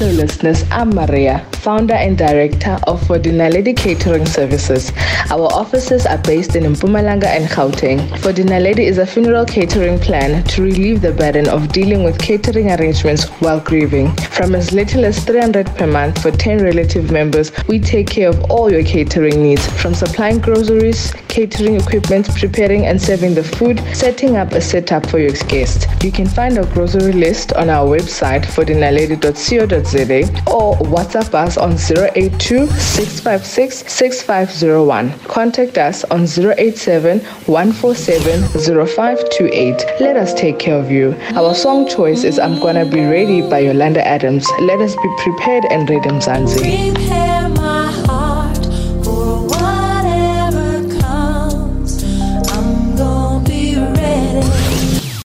Hello, listeners. I'm Maria, founder and director of For Dinaledi Catering Services. Our offices are based in Mpumalanga and Gauteng. For Dinaledi is a funeral catering plan to relieve the burden of dealing with catering arrangements while grieving. From as little as 300 per month for 10 relative members, we take care of all your catering needs, from supplying groceries, catering equipment, preparing and serving the food, setting up a setup for your guests. You can find our grocery list on our website, fordinaledi.co.za, or WhatsApp us on 082 656 Contact us on 087 147 0528. Let us take care of you. Our song choice is I'm Gonna Be Ready by Yolanda Adams. Let us be prepared and ready, Mzansi.